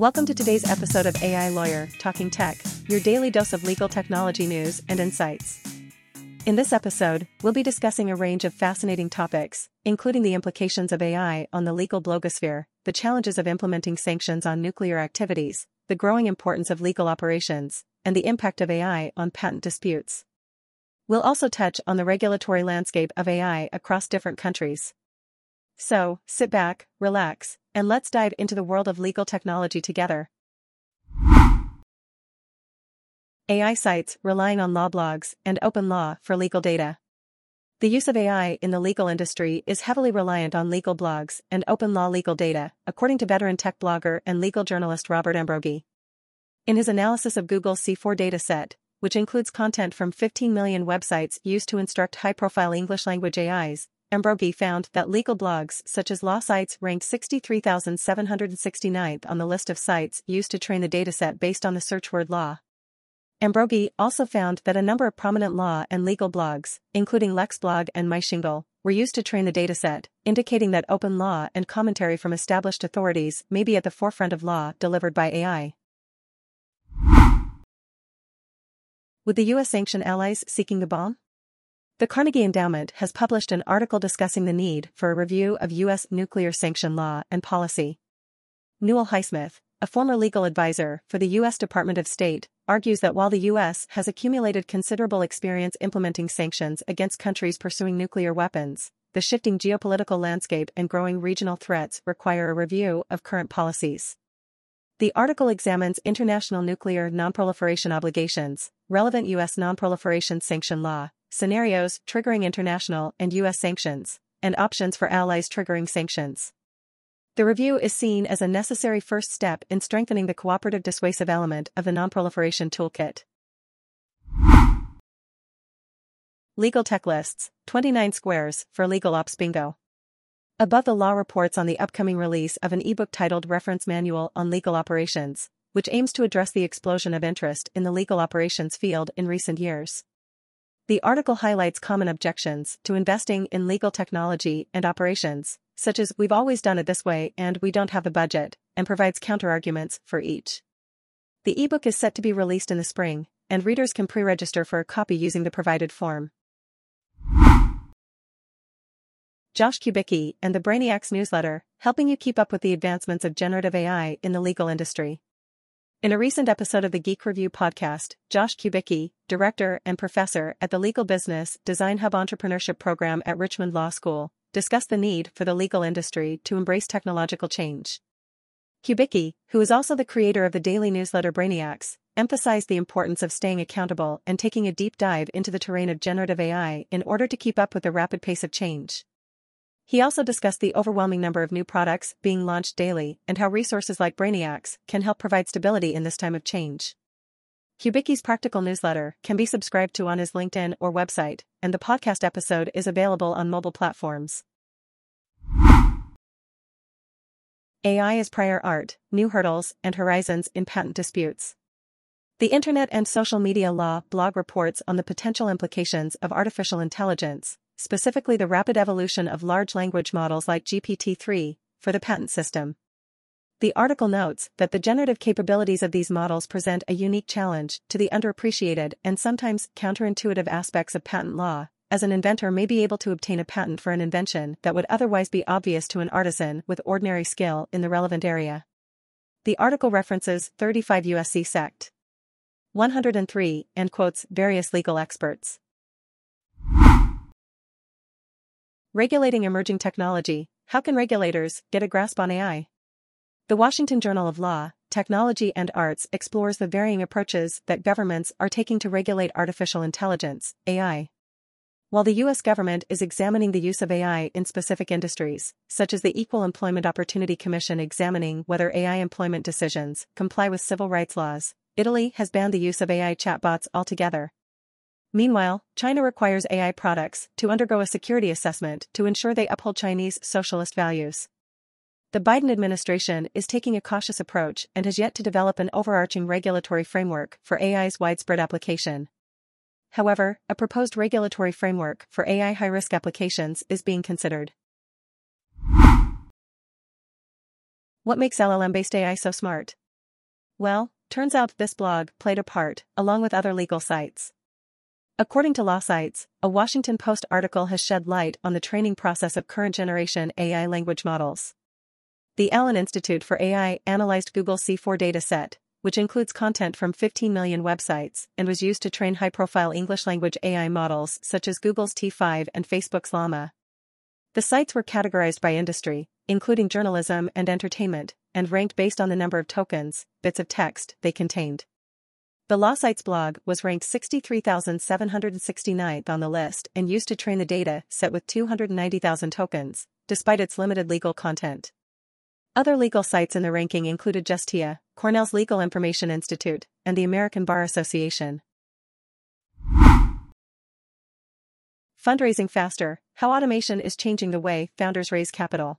Welcome to today's episode of AI Lawyer Talking Tech, your daily dose of legal technology news and insights. In this episode, we'll be discussing a range of fascinating topics, including the implications of AI on the legal blogosphere, the challenges of implementing sanctions on nuclear activities, the growing importance of legal operations, and the impact of AI on patent disputes. We'll also touch on the regulatory landscape of AI across different countries. So, sit back, relax, and let's dive into the world of legal technology together. AI sites relying on law blogs and open law for legal data. The use of AI in the legal industry is heavily reliant on legal blogs and open law legal data, according to veteran tech blogger and legal journalist Robert Ambrogi. In his analysis of Google's C4 dataset, which includes content from 15 million websites used to instruct high-profile English language AIs, Ambrogi found that legal blogs such as LawSites ranked 63,769th on the list of sites used to train the dataset based on the search word law. Ambrogi also found that a number of prominent law and legal blogs, including LexBlog and MyShingle, were used to train the dataset, indicating that open law and commentary from established authorities may be at the forefront of law delivered by AI. Would the U.S. sanction allies seeking the bomb? The Carnegie Endowment has published an article discussing the need for a review of U.S. nuclear sanction law and policy. Newell Highsmith, a former legal advisor for the U.S. Department of State, argues that while the U.S. has accumulated considerable experience implementing sanctions against countries pursuing nuclear weapons, the shifting geopolitical landscape and growing regional threats require a review of current policies. The article examines international nuclear nonproliferation obligations, relevant U.S. nonproliferation sanction law, scenarios triggering international and U.S. sanctions, and options for allies triggering sanctions. The review is seen as a necessary first step in strengthening the cooperative dissuasive element of the nonproliferation toolkit. Legal Tech Lists 29 Squares for Legal Ops Bingo. Above the law reports on the upcoming release of an ebook titled Reference Manual on Legal Operations, which aims to address the explosion of interest in the legal operations field in recent years. The article highlights common objections to investing in legal technology and operations, such as we've always done it this way and we don't have the budget, and provides counterarguments for each. The ebook is set to be released in the spring, and readers can pre-register for a copy using the provided form. Josh Kubicki and the Brainyacts newsletter, helping you keep up with the advancements of generative AI in the legal industry. In a recent episode of the Geek Review podcast, Josh Kubicki, director and professor at the Legal Business Design Hub Entrepreneurship Program at Richmond Law School, discussed the need for the legal industry to embrace technological change. Kubicki, who is also the creator of the daily newsletter Brainyacts, emphasized the importance of staying accountable and taking a deep dive into the terrain of generative AI in order to keep up with the rapid pace of change. He also discussed the overwhelming number of new products being launched daily and how resources like Brainyacts can help provide stability in this time of change. Kubicki's practical newsletter can be subscribed to on his LinkedIn or website, and the podcast episode is available on mobile platforms. AI is prior art, new hurdles and horizons in patent disputes. The Internet and Social Media Law blog reports on the potential implications of artificial intelligence, specifically the rapid evolution of large language models like GPT-3, for the patent system. The article notes that the generative capabilities of these models present a unique challenge to the underappreciated and sometimes counterintuitive aspects of patent law, as an inventor may be able to obtain a patent for an invention that would otherwise be obvious to an artisan with ordinary skill in the relevant area. The article references 35 USC Sect. 103 and quotes various legal experts. Regulating emerging technology, how can regulators get a grasp on AI? The Washington Journal of Law, Technology and Arts explores the varying approaches that governments are taking to regulate artificial intelligence, AI. While the U.S. government is examining the use of AI in specific industries, such as the Equal Employment Opportunity Commission examining whether AI employment decisions comply with civil rights laws, Italy has banned the use of AI chatbots altogether, Meanwhile, China requires AI products to undergo a security assessment to ensure they uphold Chinese socialist values. The Biden administration is taking a cautious approach and has yet to develop an overarching regulatory framework for AI's widespread application. However, a proposed regulatory framework for AI high-risk applications is being considered. What makes LLM-based AI so smart? Well, turns out this blog played a part, along with other legal sites. According to LawSites, a Washington Post article has shed light on the training process of current generation AI language models. The Allen Institute for AI analyzed Google C4 dataset, which includes content from 15 million websites and was used to train high-profile English language AI models such as Google's T5 and Facebook's Llama. The sites were categorized by industry, including journalism and entertainment, and ranked based on the number of tokens, bits of text, they contained. The LawSites blog was ranked 63,769th on the list and used to train the data set with 290,000 tokens, despite its limited legal content. Other legal sites in the ranking included Justia, Cornell's Legal Information Institute, and the American Bar Association. Fundraising faster, how automation is changing the way founders raise capital.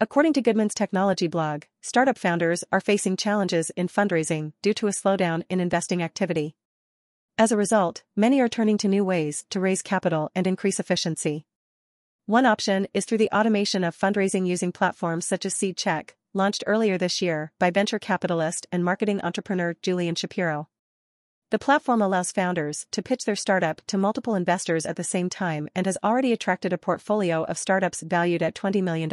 According to Goodman's technology blog, startup founders are facing challenges in fundraising due to a slowdown in investing activity. As a result, many are turning to new ways to raise capital and increase efficiency. One option is through the automation of fundraising using platforms such as SeedCheck, launched earlier this year by venture capitalist and marketing entrepreneur Julian Shapiro. The platform allows founders to pitch their startup to multiple investors at the same time and has already attracted a portfolio of startups valued at $20 million.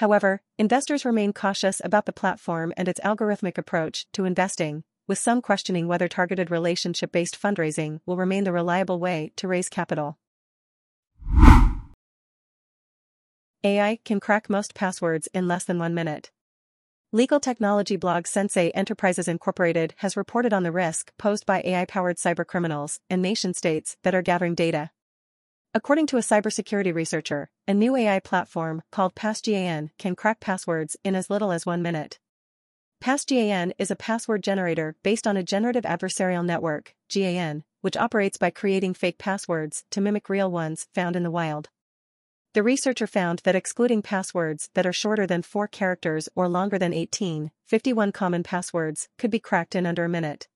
However, investors remain cautious about the platform and its algorithmic approach to investing, with some questioning whether targeted relationship based fundraising will remain the reliable way to raise capital. AI can crack most passwords in less than one minute. Legal technology blog Sensei Enterprises Incorporated has reported on the risk posed by AI-powered cybercriminals and nation-states that are gathering data. According to a cybersecurity researcher, a new AI platform called PassGAN can crack passwords in as little as one minute. PassGAN is a password generator based on a generative adversarial network, GAN, which operates by creating fake passwords to mimic real ones found in the wild. The researcher found that excluding passwords that are shorter than 4 characters or longer than 18, 51 common passwords could be cracked in under a minute.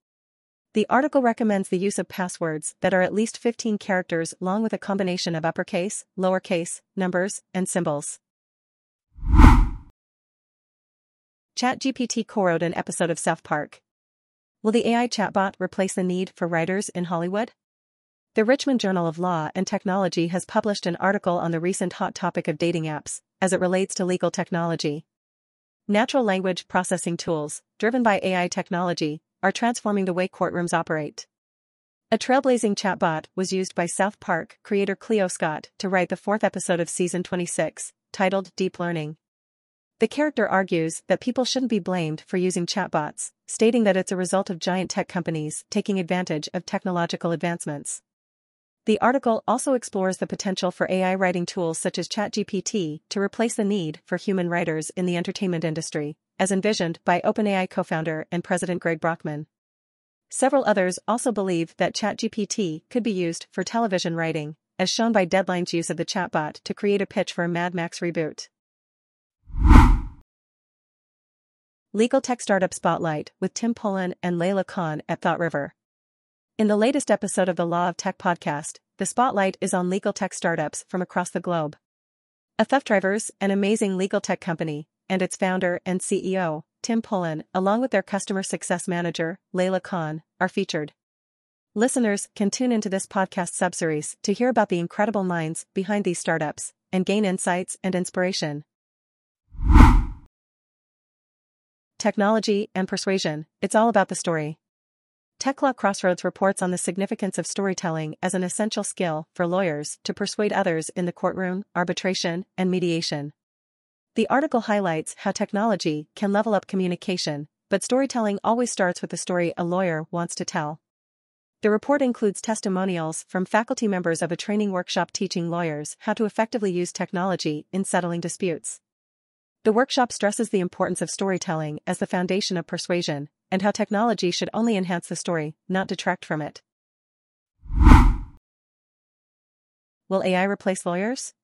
The article recommends the use of passwords that are at least 15 characters long with a combination of uppercase, lowercase, numbers, and symbols. ChatGPT co-wrote an episode of South Park. Will the AI chatbot replace the need for writers in Hollywood? The Richmond Journal of Law and Technology has published an article on the recent hot topic of dating apps, as it relates to legal technology. Natural language processing tools, driven by AI technology, are transforming the way courtrooms operate. A trailblazing chatbot was used by South Park creator Cleo Scott to write the fourth episode of season 26, titled Deep Learning. The character argues that people shouldn't be blamed for using chatbots, stating that it's a result of giant tech companies taking advantage of technological advancements. The article also explores the potential for AI writing tools such as ChatGPT to replace the need for human writers in the entertainment industry, as envisioned by OpenAI co-founder and president Greg Brockman. Several others also believe that ChatGPT could be used for television writing, as shown by Deadline's use of the chatbot to create a pitch for a Mad Max reboot. Legal Tech Startup Spotlight with Tim Pullan and Layla Khan at ThoughtRiver. In the latest episode of the Law of Tech podcast, the spotlight is on legal tech startups from across the globe. A Theft Drivers, an amazing legal tech company, and its founder and CEO, Tim Pullan, along with their customer success manager, Layla Khan, are featured. Listeners can tune into this podcast subseries to hear about the incredible minds behind these startups and gain insights and inspiration. Technology and persuasion, it's all about the story. TechLaw Crossroads reports on the significance of storytelling as an essential skill for lawyers to persuade others in the courtroom, arbitration, and mediation. The article highlights how technology can level up communication, but storytelling always starts with the story a lawyer wants to tell. The report includes testimonials from faculty members of a training workshop teaching lawyers how to effectively use technology in settling disputes. The workshop stresses the importance of storytelling as the foundation of persuasion, and how technology should only enhance the story, not detract from it. Will AI replace lawyers?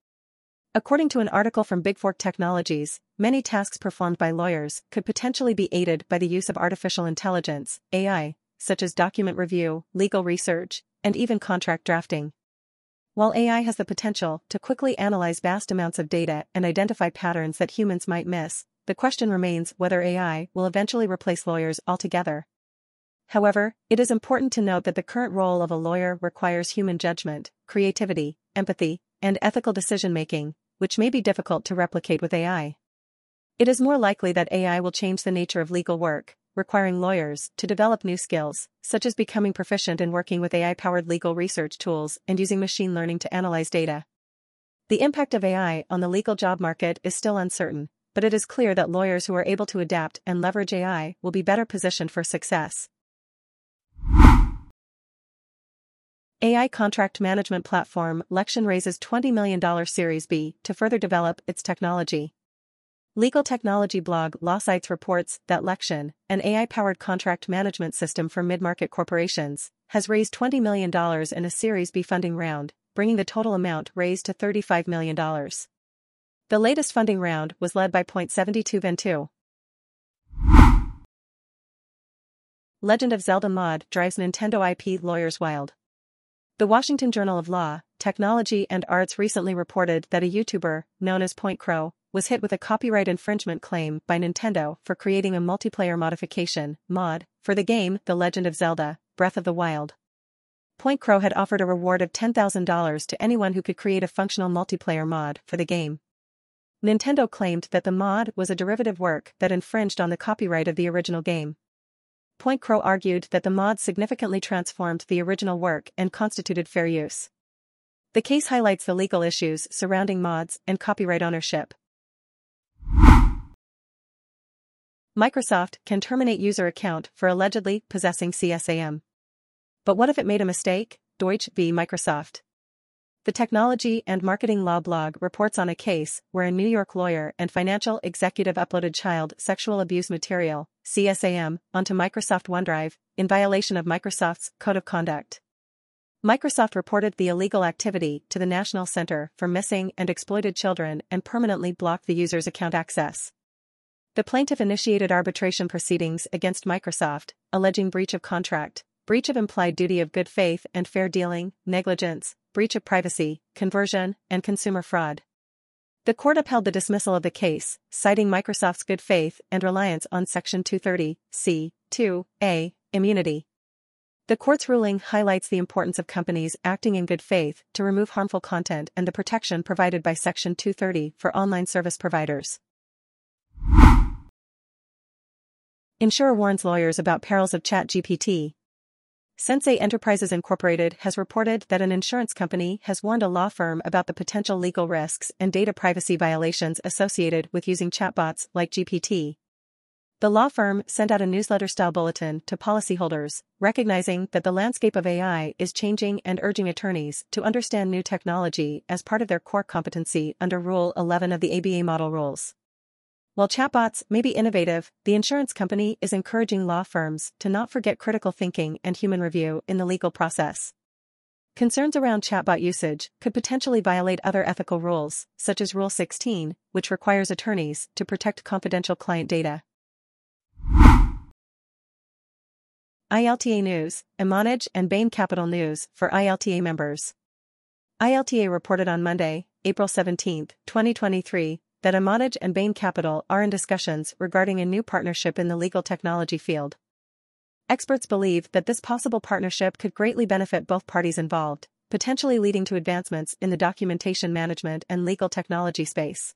According to an article from Big Fork Technologies, many tasks performed by lawyers could potentially be aided by the use of artificial intelligence, AI, such as document review, legal research, and even contract drafting. While AI has the potential to quickly analyze vast amounts of data and identify patterns that humans might miss, the question remains whether AI will eventually replace lawyers altogether. However, it is important to note that the current role of a lawyer requires human judgment, creativity, empathy, and ethical decision-making, which may be difficult to replicate with AI. It is more likely that AI will change the nature of legal work, requiring lawyers to develop new skills, such as becoming proficient in working with AI-powered legal research tools and using machine learning to analyze data. The impact of AI on the legal job market is still uncertain, but it is clear that lawyers who are able to adapt and leverage AI will be better positioned for success. AI contract management platform Lexion raises $20 million Series B to further develop its technology. Legal technology blog LawSites reports that Lexion, an AI-powered contract management system for mid-market corporations, has raised $20 million in a Series B funding round, bringing the total amount raised to $35 million. The latest funding round was led by Point72 Ventu. Legend of Zelda mod drives Nintendo IP lawyers wild. The Washington Journal of Law, Technology and Arts recently reported that a YouTuber, known as PointCrow, was hit with a copyright infringement claim by Nintendo for creating a multiplayer modification, mod, for the game The Legend of Zelda, Breath of the Wild. PointCrow had offered a reward of $10,000 to anyone who could create a functional multiplayer mod for the game. Nintendo claimed that the mod was a derivative work that infringed on the copyright of the original game. PointCrow argued that the mod significantly transformed the original work and constituted fair use. The case highlights the legal issues surrounding mods and copyright ownership. Microsoft can terminate user account for allegedly possessing CSAM. But what if it made a mistake? Deutsch v. Microsoft. The Technology and Marketing Law blog reports on a case where a New York lawyer and financial executive uploaded child sexual abuse material, CSAM, onto Microsoft OneDrive, in violation of Microsoft's Code of Conduct. Microsoft reported the illegal activity to the National Center for Missing and Exploited Children and permanently blocked the user's account access. The plaintiff initiated arbitration proceedings against Microsoft, alleging breach of contract, breach of implied duty of good faith and fair dealing, negligence, breach of privacy, conversion, and consumer fraud. The court upheld the dismissal of the case, citing Microsoft's good faith and reliance on Section 230, C, 2a, immunity. The court's ruling highlights the importance of companies acting in good faith to remove harmful content and the protection provided by Section 230 for online service providers. Insurer warns lawyers about perils of ChatGPT, Sensei Enterprises Incorporated has reported that an insurance company has warned a law firm about the potential legal risks and data privacy violations associated with using chatbots like GPT. The law firm sent out a newsletter-style bulletin to policyholders, recognizing that the landscape of AI is changing and urging attorneys to understand new technology as part of their core competency under Rule 11 of the ABA Model Rules. While chatbots may be innovative, the insurance company is encouraging law firms to not forget critical thinking and human review in the legal process. Concerns around chatbot usage could potentially violate other ethical rules, such as Rule 16, which requires attorneys to protect confidential client data. ILTA News, iManage and Bain Capital News for ILTA members. ILTA reported on Monday, April 17, 2023, that iManage and Bain Capital are in discussions regarding a new partnership in the legal technology field. Experts believe that this possible partnership could greatly benefit both parties involved, potentially leading to advancements in the documentation management and legal technology space.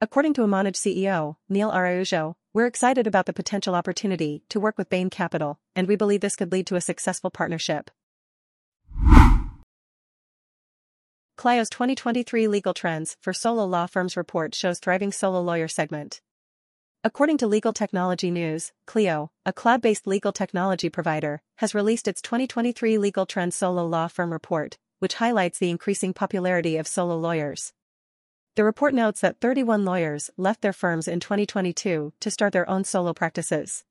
According to iManage CEO, Neil Araujo, we're excited about the potential opportunity to work with Bain Capital, and we believe this could lead to a successful partnership. Clio's 2023 Legal Trends for Solo Law Firms report shows thriving solo lawyer segment. According to Legal Technology News, Clio, a cloud-based legal technology provider, has released its 2023 Legal Trends Solo Law Firm report, which highlights the increasing popularity of solo lawyers. The report notes that 31 lawyers left their firms in 2022 to start their own solo practices.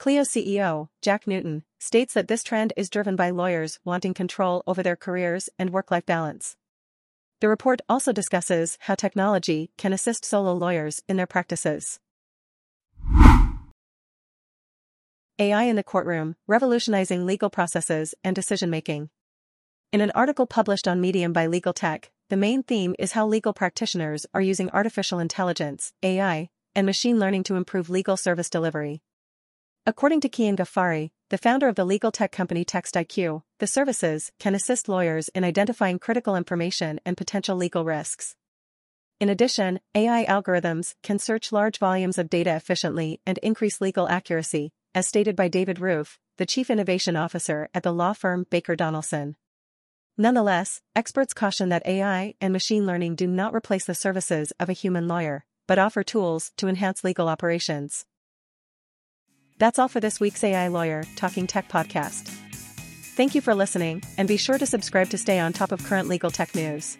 Clio CEO, Jack Newton, states that this trend is driven by lawyers wanting control over their careers and work-life balance. The report also discusses how technology can assist solo lawyers in their practices. AI in the courtroom, revolutionizing legal processes and decision-making. In an article published on Medium by Legal Tech, the main theme is how legal practitioners are using artificial intelligence, AI, and machine learning to improve legal service delivery. According to Kian Ghaffari, the founder of the legal tech company TextIQ, the services can assist lawyers in identifying critical information and potential legal risks. In addition, AI algorithms can search large volumes of data efficiently and increase legal accuracy, as stated by David Roof, the Chief Innovation Officer at the law firm Baker Donelson. Nonetheless, experts caution that AI and machine learning do not replace the services of a human lawyer, but offer tools to enhance legal operations. That's all for this week's AI Lawyer Talking Tech podcast. Thank you for listening, and be sure to subscribe to stay on top of current legal tech news.